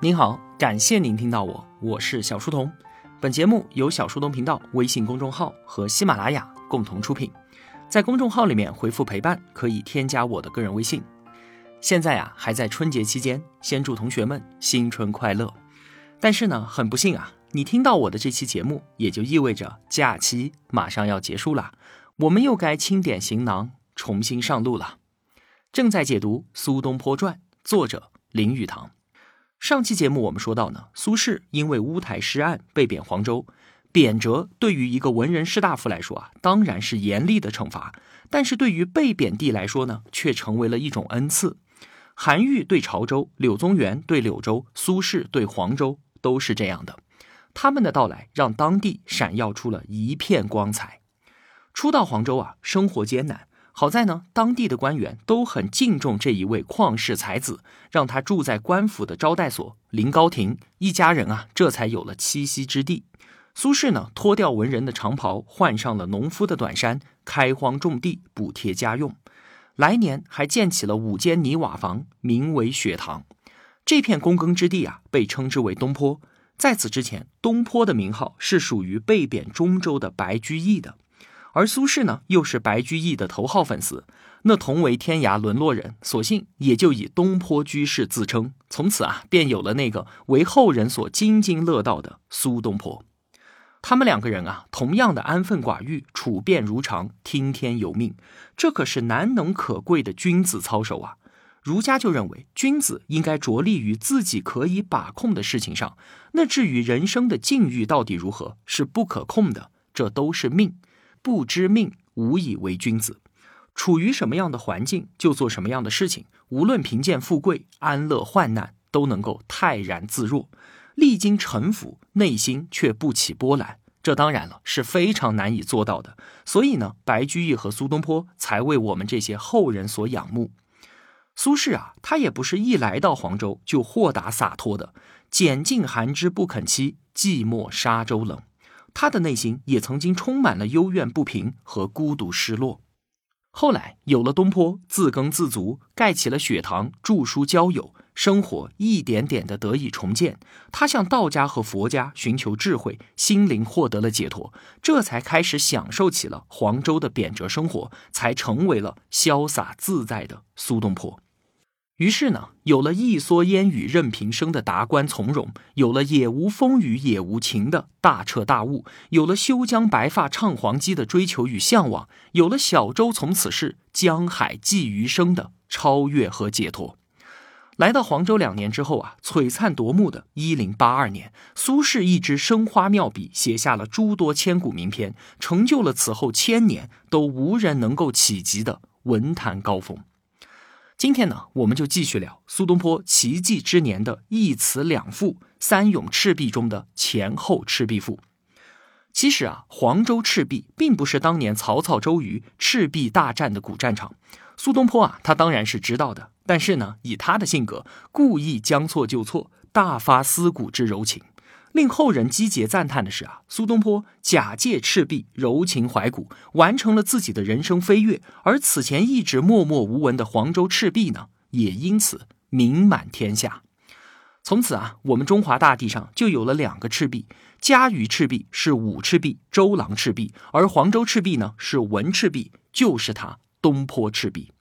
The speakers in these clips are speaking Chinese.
您好，感谢您听到我，我是小书童。本节目由小书童频道微信公众号和喜马拉雅共同出品。在公众号里面回复“陪伴”，可以添加我的个人微信。现在呀，还在春节期间，先祝同学们新春快乐。但是呢，很不幸啊，你听到我的这期节目，也就意味着假期马上要结束了，我们又该清点行囊，重新上路了。正在解读《苏东坡传》，作者林语堂。上期节目我们说到呢，苏轼因为乌台诗案被贬黄州，贬谪对于一个文人士大夫来说啊，当然是严厉的惩罚；但是对于被贬地来说呢，却成为了一种恩赐。韩愈对潮州，柳宗元对柳州，苏轼对黄州，都是这样的。他们的到来让当地闪耀出了一片光彩。初到黄州啊，生活艰难。好在呢，当地的官员都很敬重这一位旷世才子，让他住在官府的招待所临高亭，一家人啊，这才有了栖息之地。苏轼呢，脱掉文人的长袍，换上了农夫的短衫，开荒种地，补贴家用。来年还建起了五间泥瓦房，名为雪堂。这片躬耕之地啊，被称之为东坡。在此之前，东坡的名号是属于被贬中州的白居易的。而苏轼呢，又是白居易的头号粉丝，那同为天涯沦落人，索性也就以东坡居士自称，从此啊，便有了那个为后人所津津乐道的苏东坡。他们两个人啊，同样的安分寡欲，处变如常，听天由命，这可是难能可贵的君子操守啊！儒家就认为，君子应该着力于自己可以把控的事情上，那至于人生的境遇到底如何，是不可控的，这都是命。不知命，无以为君子。处于什么样的环境，就做什么样的事情。无论贫贱富贵、安乐患难，都能够泰然自若。历经沉浮，内心却不起波澜。这当然了，是非常难以做到的。所以呢，白居易和苏东坡才为我们这些后人所仰慕。苏轼啊，他也不是一来到黄州就豁达洒脱的。拣尽寒枝不肯栖，寂寞沙洲冷。他的内心也曾经充满了幽怨不平和孤独失落。后来有了东坡，自耕自足，盖起了雪堂，著书交友，生活一点点的得以重建。他向道家和佛家寻求智慧，心灵获得了解脱，这才开始享受起了黄州的贬谪生活，才成为了潇洒自在的苏东坡。于是呢，有了一蓑烟雨任平生的达观从容，有了也无风雨也无晴的大彻大悟，有了休将白发唱黄鸡的追求与向往，有了小舟从此逝，江海寄余生的超越和解脱。来到黄州两年之后啊，璀璨夺目的一零八二年，苏轼一支生花妙笔，写下了诸多千古名篇，成就了此后千年都无人能够企及的文坛高峰。今天呢，我们就继续聊苏东坡奇迹之年的一词两赋《三咏赤壁》中的前后赤壁赋。其实啊，黄州赤壁并不是当年曹操周瑜赤壁大战的古战场。苏东坡啊，他当然是知道的，但是呢，以他的性格，故意将错就错，大发思古之柔情。令后人积节赞叹的是啊，苏东坡假借赤壁柔情怀古，完成了自己的人生飞跃。而此前一直默默无闻的黄州赤壁呢，也因此名满天下。从此啊，我们中华大地上就有了两个赤壁：嘉鱼赤壁是武赤壁、周郎赤壁，而黄州赤壁呢是文赤壁，就是他东坡赤壁。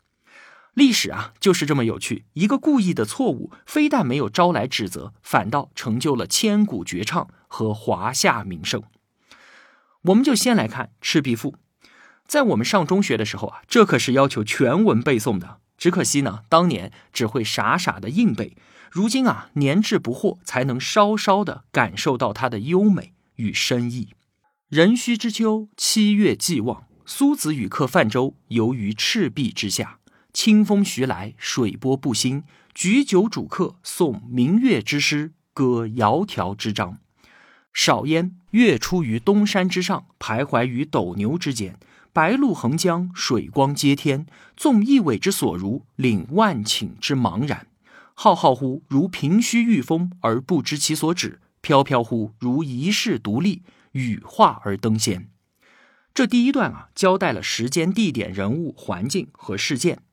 历史啊，就是这么有趣。一个故意的错误，非但没有招来指责，反倒成就了千古绝唱和华夏名胜。我们就先来看《赤壁赋》。在我们上中学的时候啊，这可是要求全文背诵的。只可惜呢，当年只会傻傻的硬背。如今啊，年至不惑，才能稍稍的感受到它的优美与深意。壬戌之秋，七月既望，苏子与客泛舟，游于赤壁之下。清风徐来，水波不兴。举酒属客，诵明月之诗，歌窈窕之章。少焉，月出于东山之上，徘徊于斗牛之间。白露横江，水光接天。纵一苇之所如，领万顷之茫然。浩浩乎如凭虚御风，而不知其所止；飘飘乎如遗世独立，羽化而登仙。这第一段啊，交代了时间、地点、人物、环境和事件。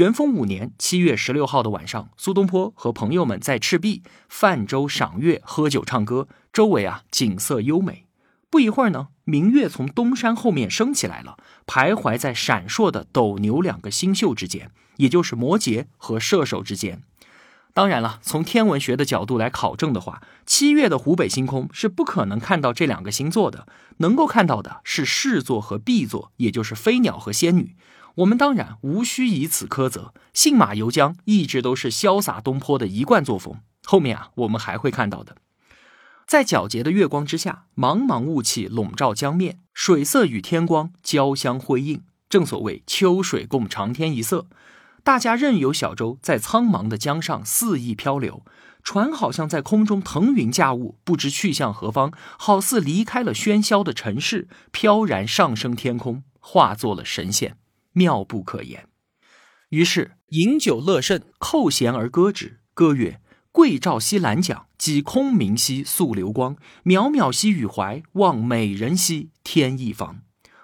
元丰五年七月十六号的晚上，苏东坡和朋友们在赤壁泛舟赏月、喝酒唱歌，周围啊景色优美。不一会儿呢，明月从东山后面升起来了，徘徊在闪烁的斗牛两个星宿之间，也就是摩羯和射手之间。当然了，从天文学的角度来考证的话，七月的湖北星空是不可能看到这两个星座的，能够看到的是视座和毕座，也就是飞鸟和仙女。我们当然无需以此苛责，信马由缰一直都是潇洒东坡的一贯作风。后面啊，我们还会看到的。在皎洁的月光之下，茫茫雾气笼罩江面，水色与天光交相辉映，正所谓秋水共长天一色。大家任由小舟在苍茫的江上肆意漂流，船好像在空中腾云驾雾，不知去向何方，好似离开了喧嚣的城市，飘然上升天空，化作了神仙，妙不可言。于是饮酒乐甚，扣舷而歌之，歌曰：“桂棹兮兰桨，击空明兮溯流光。渺渺兮予怀，望美人兮天一方。”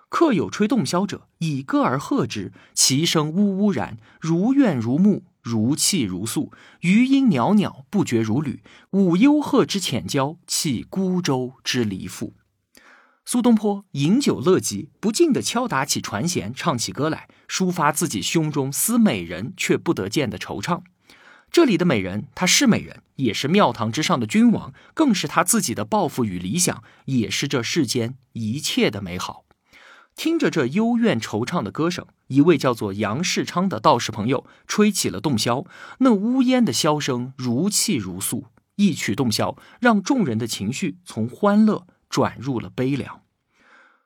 客有吹洞箫者，以歌而和之，其声呜呜然，如怨如慕，如泣如诉。余音袅袅，不绝如缕。舞幽壑之浅交，泣孤舟之离妇。苏东坡饮酒乐极，不禁地敲打起船舷，唱起歌来，抒发自己胸中思美人却不得见的惆怅。这里的美人，她是美人，也是庙堂之上的君王，更是他自己的抱负与理想，也是这世间一切的美好。听着这幽怨惆怅的歌声，一位叫做杨世昌的道士朋友吹起了洞箫，那呜咽的箫声如泣如诉。一曲洞箫，让众人的情绪从欢乐转入了悲凉。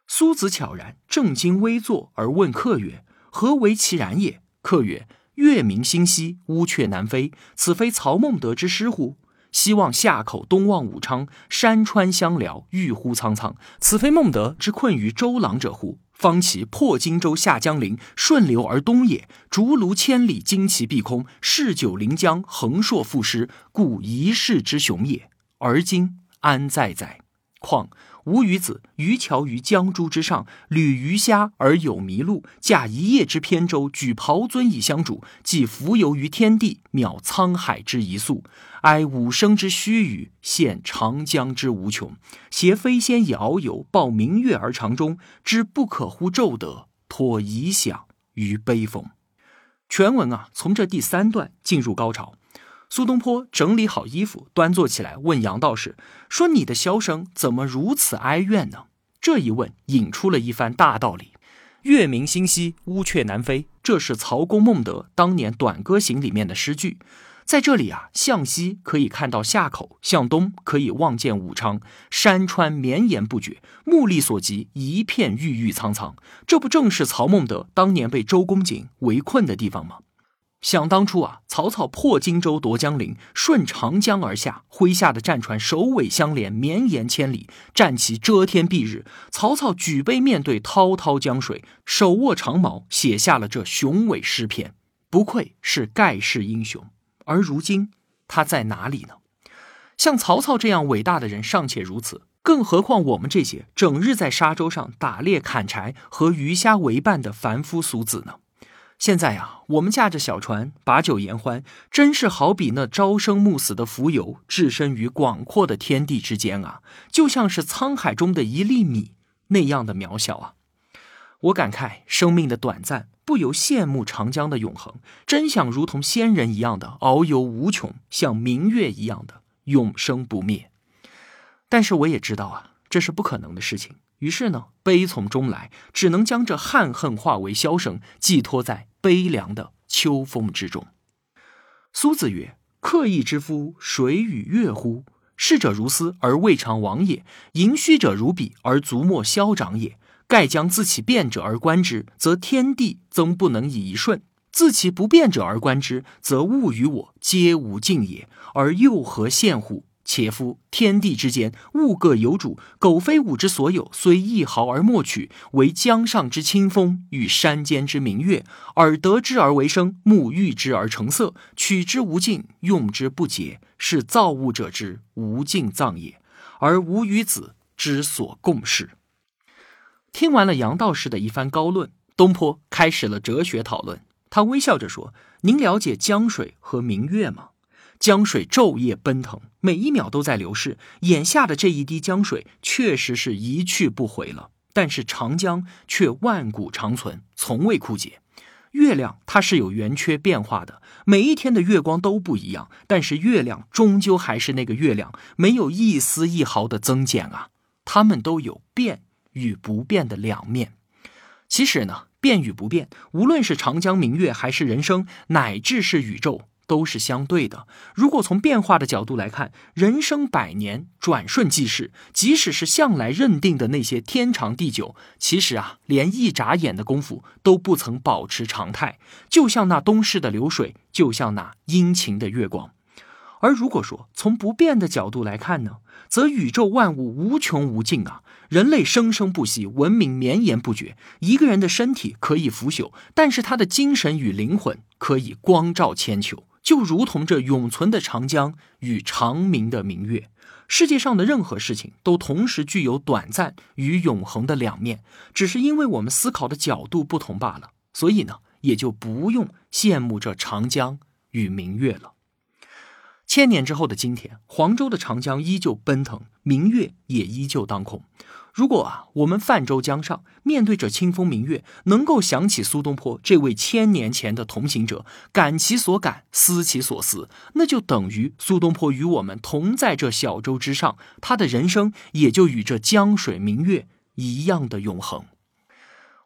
苏子悄然正襟危坐而问客曰：“何为其然也？”客曰：“月明星稀，乌鹊南飞，此非曹孟德之诗乎？”西望夏口，东望武昌，山川相辽，郁乎苍苍。此非孟德之困于周郎者乎？方其破荆州，下江陵，顺流而东也。竹庐千里，旌旗蔽空，逝九临江，横槊赋诗，故一世之雄也。而今安在哉？况。吾与子渔樵于江渚之上，侣鱼虾而友麋鹿，驾一叶之扁舟，举匏樽以相属，既浮游于天地，渺沧海之一粟，哀五生之须臾，羡长江之无穷。挟飞仙以遨游，抱明月而长终，知不可乎骤得，托遗响于悲风。全文啊，从这第三段进入高潮。苏东坡整理好衣服，端坐起来，问杨道士说：“你的箫声怎么如此哀怨呢？”这一问引出了一番大道理：“月明星稀，乌鹊南飞。”这是曹公孟德当年《短歌行》里面的诗句。在这里啊，向西可以看到夏口，向东可以望见武昌，山川绵延不绝，目力所及，一片郁郁苍苍。这不正是曹孟德当年被周公瑾围困的地方吗？想当初啊，曹操破荆州夺江陵，顺长江而下，麾下的战船首尾相连，绵延千里，战旗遮天蔽日。曹操举杯面对滔滔江水，手握长矛，写下了这雄伟诗篇，不愧是盖世英雄。而如今他在哪里呢？像曹操这样伟大的人尚且如此，更何况我们这些整日在沙洲上打猎、砍柴和鱼虾为伴的凡夫俗子呢？现在呀，我们驾着小船，把酒言欢，真是好比那朝生暮死的蜉蝣，置身于广阔的天地之间啊，就像是沧海中的一粒米那样的渺小啊！我感慨生命的短暂，不由羡慕长江的永恒，真想如同仙人一样的遨游无穷，像明月一样的永生不灭。但是我也知道啊，这是不可能的事情。于是呢，悲从中来，只能将这憾恨化为箫声，寄托在悲凉的秋风之中。苏子曰：“客意之夫，谁与乐乎？逝者如斯而未尝往也；盈虚者如彼而足莫消长也。盖将自其变者而观之，则天地曾不能以一瞬；自其不变者而观之，则物与我皆无尽也。而又何羡乎？”且夫天地之间，物各有主。苟非吾之所有，虽一毫而莫取，为江上之清风与山间之明月。耳得之而为声，目遇之而成色，取之无尽，用之不竭，是造物者之无尽藏也，而吾与子之所共事。听完了杨道士的一番高论，东坡开始了哲学讨论。他微笑着说：“您了解江水和明月吗？江水昼夜奔腾，每一秒都在流逝。眼下的这一滴江水确实是一去不回了，但是长江却万古长存，从未枯竭。月亮它是有圆缺变化的，每一天的月光都不一样，但是月亮终究还是那个月亮，没有一丝一毫的增减啊。它们都有变。”与不变的两面，其实呢，变与不变，无论是长江明月，还是人生，乃至是宇宙，都是相对的。如果从变化的角度来看，人生百年，转瞬即逝，即使是向来认定的那些天长地久，其实啊，连一眨眼的功夫都不曾保持常态。就像那东逝的流水，就像那阴晴的月光。而如果说从不变的角度来看呢，则宇宙万物无穷无尽啊。人类生生不息，文明绵延不绝。一个人的身体可以腐朽，但是他的精神与灵魂可以光照千秋，就如同这永存的长江与长明的明月。世界上的任何事情都同时具有短暂与永恒的两面，只是因为我们思考的角度不同罢了。所以呢，也就不用羡慕这长江与明月了。千年之后的今天，黄州的长江依旧奔腾，明月也依旧当空。如果啊，我们泛舟江上，面对着清风明月，能够想起苏东坡这位千年前的同行者，感其所感，思其所思，那就等于苏东坡与我们同在这小舟之上，他的人生也就与这江水明月一样的永恒。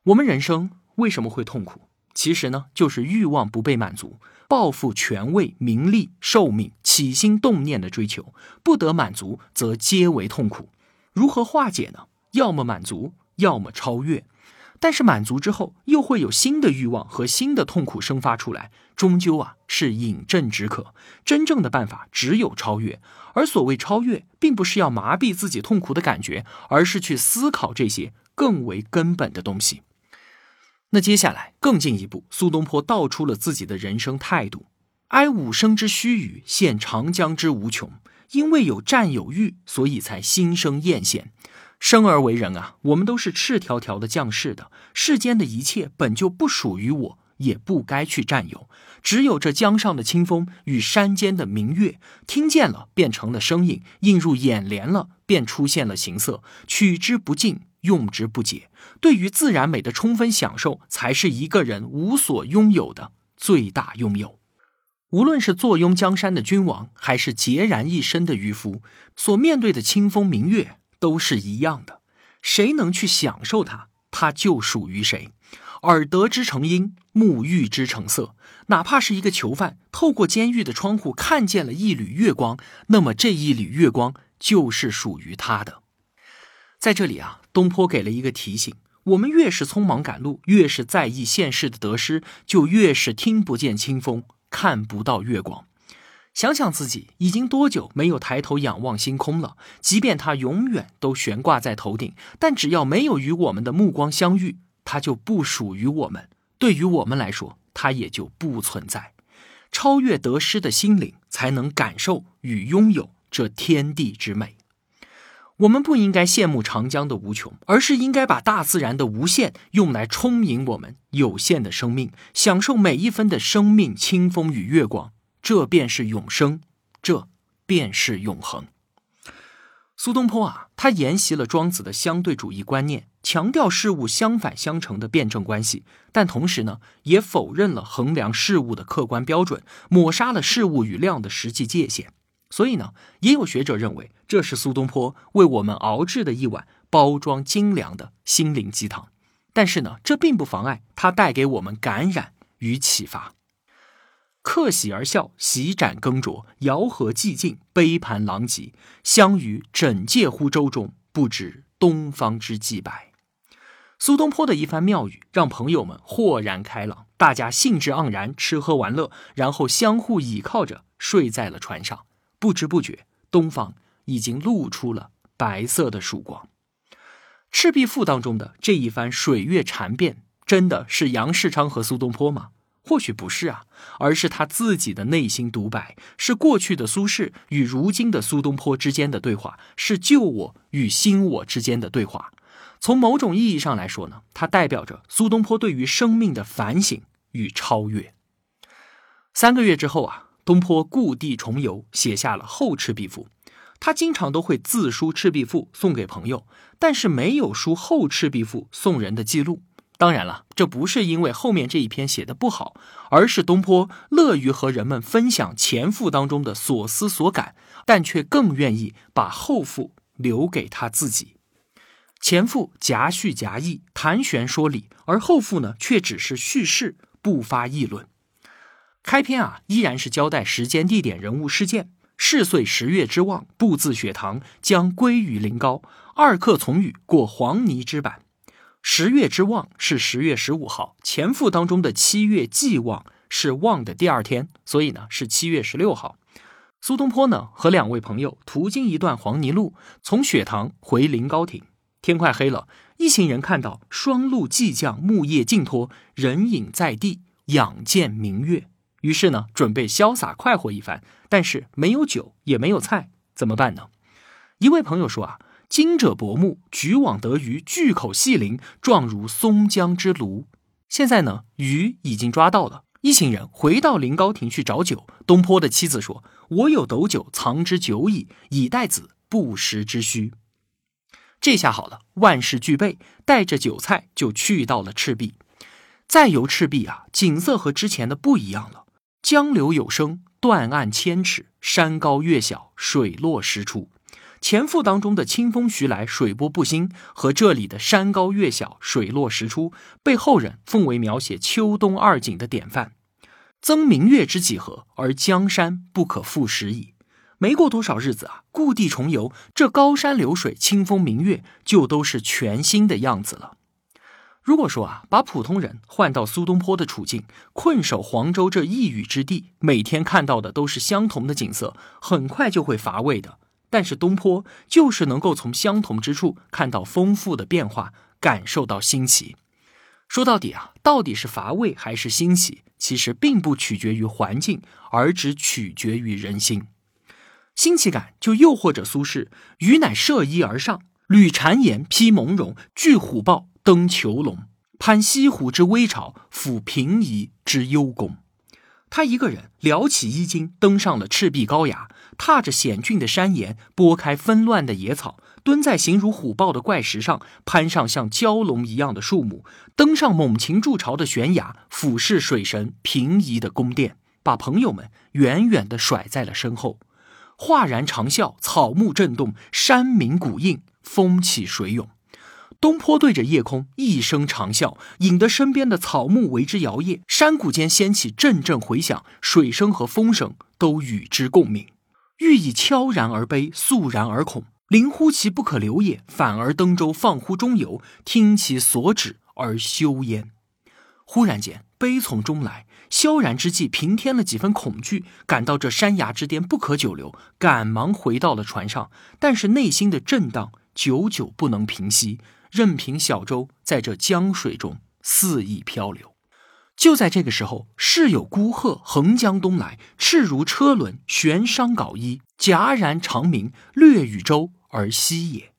我们人生为什么会痛苦？其实呢，就是欲望不被满足，抱负、权位、名利、寿命、起心动念的追求不得满足，则皆为痛苦。如何化解呢？要么满足，要么超越，但是满足之后又会有新的欲望和新的痛苦生发出来，终究啊是饮鸩止渴。真正的办法只有超越，而所谓超越，并不是要麻痹自己痛苦的感觉，而是去思考这些更为根本的东西。那接下来更进一步，苏东坡道出了自己的人生态度：哀吾生之须臾，羡长江之无穷。因为有占有欲，所以才心生艳羡。生而为人啊，我们都是赤条条的降世的。世间的一切本就不属于我，也不该去占有。只有这江上的清风与山间的明月，听见了变成了声音，映入眼帘了便出现了形色。取之不尽，用之不竭。对于自然美的充分享受，才是一个人无所拥有的最大拥有。无论是坐拥江山的君王，还是孑然一身的渔夫，所面对的清风明月都是一样的。谁能去享受它，它就属于谁。耳得之成音，目遇之成色。哪怕是一个囚犯，透过监狱的窗户看见了一缕月光，那么这一缕月光就是属于他的。在这里啊，东坡给了一个提醒：我们越是匆忙赶路，越是在意现世的得失，就越是听不见清风。看不到月光，想想自己已经多久没有抬头仰望星空了。即便它永远都悬挂在头顶，但只要没有与我们的目光相遇，它就不属于我们。对于我们来说，它也就不存在。超越得失的心灵，才能感受与拥有这天地之美。我们不应该羡慕长江的无穷，而是应该把大自然的无限用来充盈我们有限的生命，享受每一分的生命清风与月光。这便是永生，这便是永恒。苏东坡啊，他沿袭了庄子的相对主义观念，强调事物相反相成的辩证关系，但同时呢，也否认了衡量事物的客观标准，抹杀了事物与量的实际界限。所以呢，也有学者认为这是苏东坡为我们熬制的一碗包装精良的心灵鸡汤。但是呢，这并不妨碍他带给我们感染与启发。客喜而笑，席盏羹酌，肴核寂静，杯盘狼藉。相与枕藉乎舟中，不知东方之既白。苏东坡的一番妙语，让朋友们豁然开朗，大家兴致盎然，吃喝玩乐，然后相互倚靠着睡在了船上。不知不觉，东方已经露出了白色的曙光。《赤壁赋》当中的这一番水月禅辩，真的是杨世昌和苏东坡吗？或许不是啊，而是他自己的内心独白，是过去的苏轼与如今的苏东坡之间的对话，是旧我与新我之间的对话。从某种意义上来说呢，它代表着苏东坡对于生命的反省与超越。三个月之后啊，东坡故地重游，写下了《后赤壁赋》。他经常都会自书《赤壁赋》送给朋友，但是没有书《后赤壁赋》送人的记录。当然了，这不是因为后面这一篇写的不好，而是东坡乐于和人们分享前赋当中的所思所感，但却更愿意把后赋留给他自己。前赋夹叙夹议，谈玄说理，而后赋呢，却只是叙事，不发议论。开篇啊，依然是交代时间、地点、人物、事件。是岁十月之望，步自雪堂，将归于临高。二客从雨，过黄泥之坂。十月之望是十月十五号，前赋当中的七月既望是望的第二天，所以呢是七月十六号。苏东坡呢和两位朋友途经一段黄泥路，从雪堂回临高亭。天快黑了，一行人看到霜露既降，木叶尽脱，人影在地，仰见明月。于是呢，准备潇洒快活一番，但是没有酒，也没有菜，怎么办呢？一位朋友说啊：“今者薄暮，举网得鱼，巨口细鳞，状如松江之鲈。”现在呢，鱼已经抓到了。一行人回到临高亭去找酒。东坡的妻子说：“我有斗酒，藏之久矣，以待子不时之需。”这下好了，万事俱备，带着酒菜就去到了赤壁。再游赤壁啊，景色和之前的不一样了。江流有声，断岸千尺；山高月小，水落石出。前赋当中的清风徐来，水波不兴，和这里的山高月小，水落石出，被后人奉为描写秋冬二景的典范。增明月之几何，而江山不可复拾矣。没过多少日子啊，故地重游，这高山流水、清风明月，就都是全新的样子了。如果说啊，把普通人换到苏东坡的处境，困守黄州这一隅之地，每天看到的都是相同的景色，很快就会乏味的。但是东坡就是能够从相同之处看到丰富的变化，感受到新奇。说到底啊，到底是乏味还是新奇，其实并不取决于环境，而只取决于人心。新奇感就诱惑着苏轼，余乃涉衣而上，履蝉岩，披蒙茸，拒虎豹。登囚笼，攀西湖之危潮，抚平夷之幽宫。他一个人撩起衣襟，登上了赤壁高崖，踏着险峻的山岩，拨开纷乱的野草，蹲在形如虎豹的怪石上，攀上像蛟龙一样的树木，登上猛禽筑巢的悬崖，俯视水神平移的宫殿，把朋友们远远地甩在了身后。哗然长啸，草木震动，山鸣谷应，风起水涌。东坡对着夜空一声长啸，引得身边的草木为之摇曳，山谷间掀起阵阵回响，水声和风声都与之共鸣。欲以悄然而悲，肃然而恐，临乎其不可留也，反而登舟放乎中游，听其所止而休焉。忽然间，悲从中来，萧然之际，平添了几分恐惧，感到这山崖之巅不可久留，赶忙回到了船上，但是内心的震荡久久不能平息。任凭小舟在这江水中肆意漂流，就在这个时候，是有孤鹤横江东来，赤如车轮悬商稿衣，戛然长鸣，掠与舟而西也。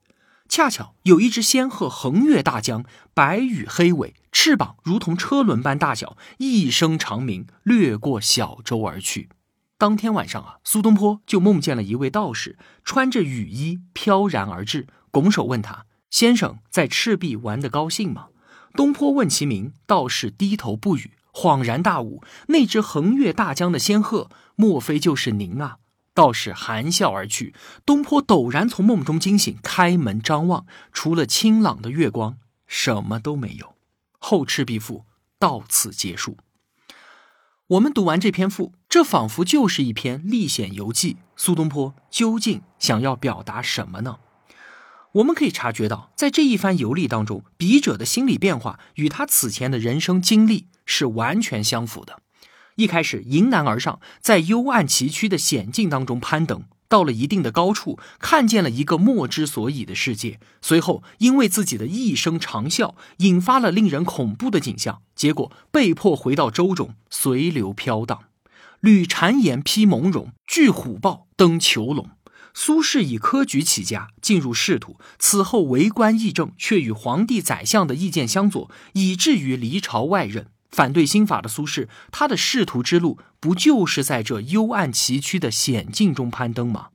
恰巧有一只仙鹤横越大江，白羽黑尾，翅膀如同车轮般大小，一声长鸣，掠过小舟而去。当天晚上啊，苏东坡就梦见了一位道士，穿着雨衣飘然而至，拱手问他。先生在赤壁玩得高兴吗？东坡问其名，道士低头不语。恍然大悟，那只横越大江的仙鹤，莫非就是您啊？道士含笑而去。东坡陡然从梦中惊醒，开门张望，除了清朗的月光，什么都没有。后赤壁赋到此结束。我们读完这篇赋，这仿佛就是一篇历险游记。苏东坡究竟想要表达什么呢？我们可以察觉到，在这一番游历当中，笔者的心理变化与他此前的人生经历是完全相符的。一开始迎难而上，在幽暗崎岖的险境当中攀登，到了一定的高处，看见了一个莫之所以的世界。随后，因为自己的一声长啸，引发了令人恐怖的景象，结果被迫回到舟中，随流飘荡，履婵岩，披蒙茸，拒虎豹，登囚笼。苏轼以科举起家，进入仕途，此后为官议政，却与皇帝、宰相的意见相左，以至于离朝外任，反对新法的苏轼，他的仕途之路不就是在这幽暗崎岖的险境中攀登吗？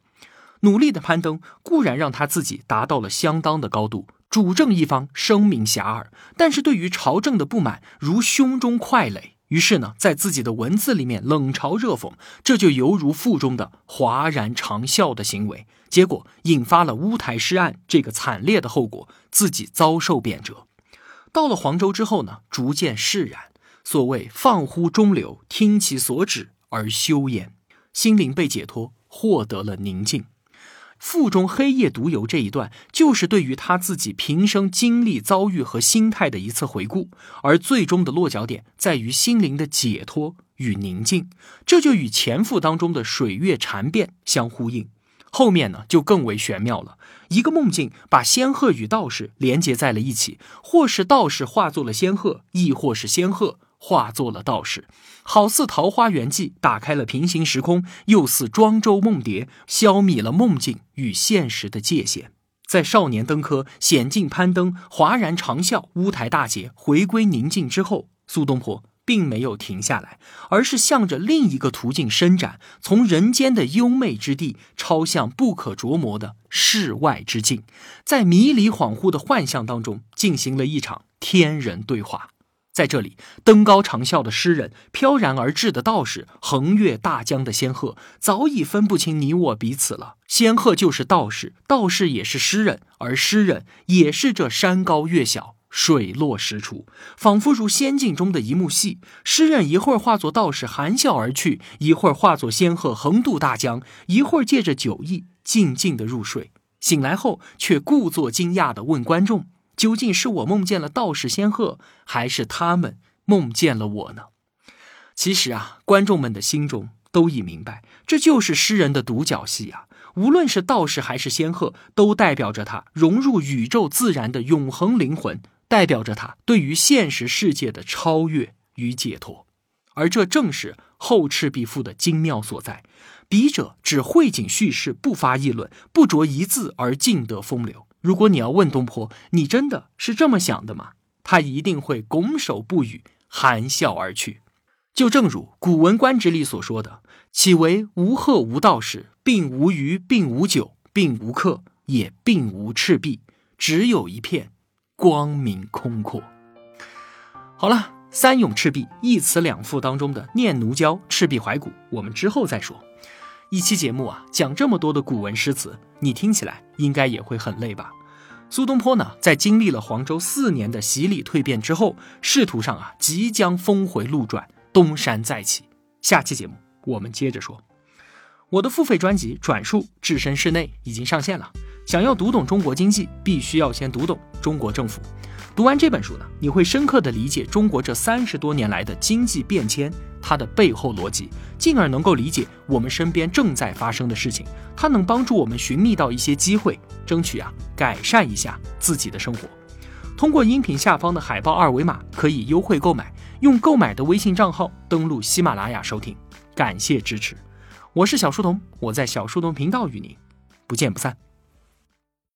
努力的攀登固然让他自己达到了相当的高度，主政一方声名遐迩，但是对于朝政的不满如胸中块垒。于是呢，在自己的文字里面冷嘲热讽，这就犹如腹中的哗然长啸的行为，结果引发了乌台诗案这个惨烈的后果，自己遭受贬谪。到了黄州之后呢，逐渐释然。所谓放乎中流，听其所指而修焉，心灵被解脱，获得了宁静。腹中黑夜独游这一段，就是对于他自己平生经历、遭遇和心态的一次回顾，而最终的落脚点在于心灵的解脱与宁静，这就与前赋当中的水月禅变相呼应。后面呢，就更为玄妙了。一个梦境把仙鹤与道士连接在了一起，或是道士化作了仙鹤，亦或是仙鹤。化作了道士，好似桃花源记打开了平行时空，又似庄周梦蝶消弭了梦境与现实的界限。在少年登科、险境攀登、哗然长啸、乌台大捷、回归宁静之后，苏东坡并没有停下来，而是向着另一个途径伸展，从人间的幽昧之地，超向不可琢磨的世外之境，在迷离恍惚的幻象当中，进行了一场天人对话。在这里，登高长啸的诗人，飘然而至的道士，横越大江的仙鹤，早已分不清你我彼此了。仙鹤就是道士，道士也是诗人，而诗人也是这山高月小，水落石出，仿佛如仙境中的一幕戏。诗人一会儿化作道士含笑而去，一会儿化作仙鹤横渡大江，一会儿借着酒意静静的入睡，醒来后却故作惊讶的问观众。究竟是我梦见了道士仙鹤，还是他们梦见了我呢？其实啊，观众们的心中都已明白，这就是诗人的独角戏啊！无论是道士还是仙鹤，都代表着他融入宇宙自然的永恒灵魂，代表着他对于现实世界的超越与解脱。而这正是《后赤壁赋》的精妙所在。笔者只会景叙事，不发议论，不着一字而尽得风流。如果你要问东坡，你真的是这么想的吗？他一定会拱手不语，含笑而去。就正如《古文观止》里所说的：“岂为无鹤无道士，并无鱼，并无酒，并无客，也并无赤壁，只有一片光明空阔。”好了，三咏赤壁一词两赋当中的《念奴娇·赤壁怀古》，我们之后再说。一期节目啊，讲这么多的古文诗词，你听起来应该也会很累吧？苏东坡呢，在经历了黄州四年的洗礼蜕变之后，仕途上啊，即将峰回路转，东山再起。下期节目我们接着说。我的付费专辑《转述置身室内》已经上线了。想要读懂中国经济，必须要先读懂中国政府。读完这本书呢，你会深刻的理解中国这三十多年来的经济变迁，它的背后逻辑，进而能够理解我们身边正在发生的事情。它能帮助我们寻觅到一些机会，争取啊改善一下自己的生活。通过音频下方的海报二维码可以优惠购买，用购买的微信账号登录喜马拉雅收听。感谢支持，我是小书童，我在小书童频道与您不见不散。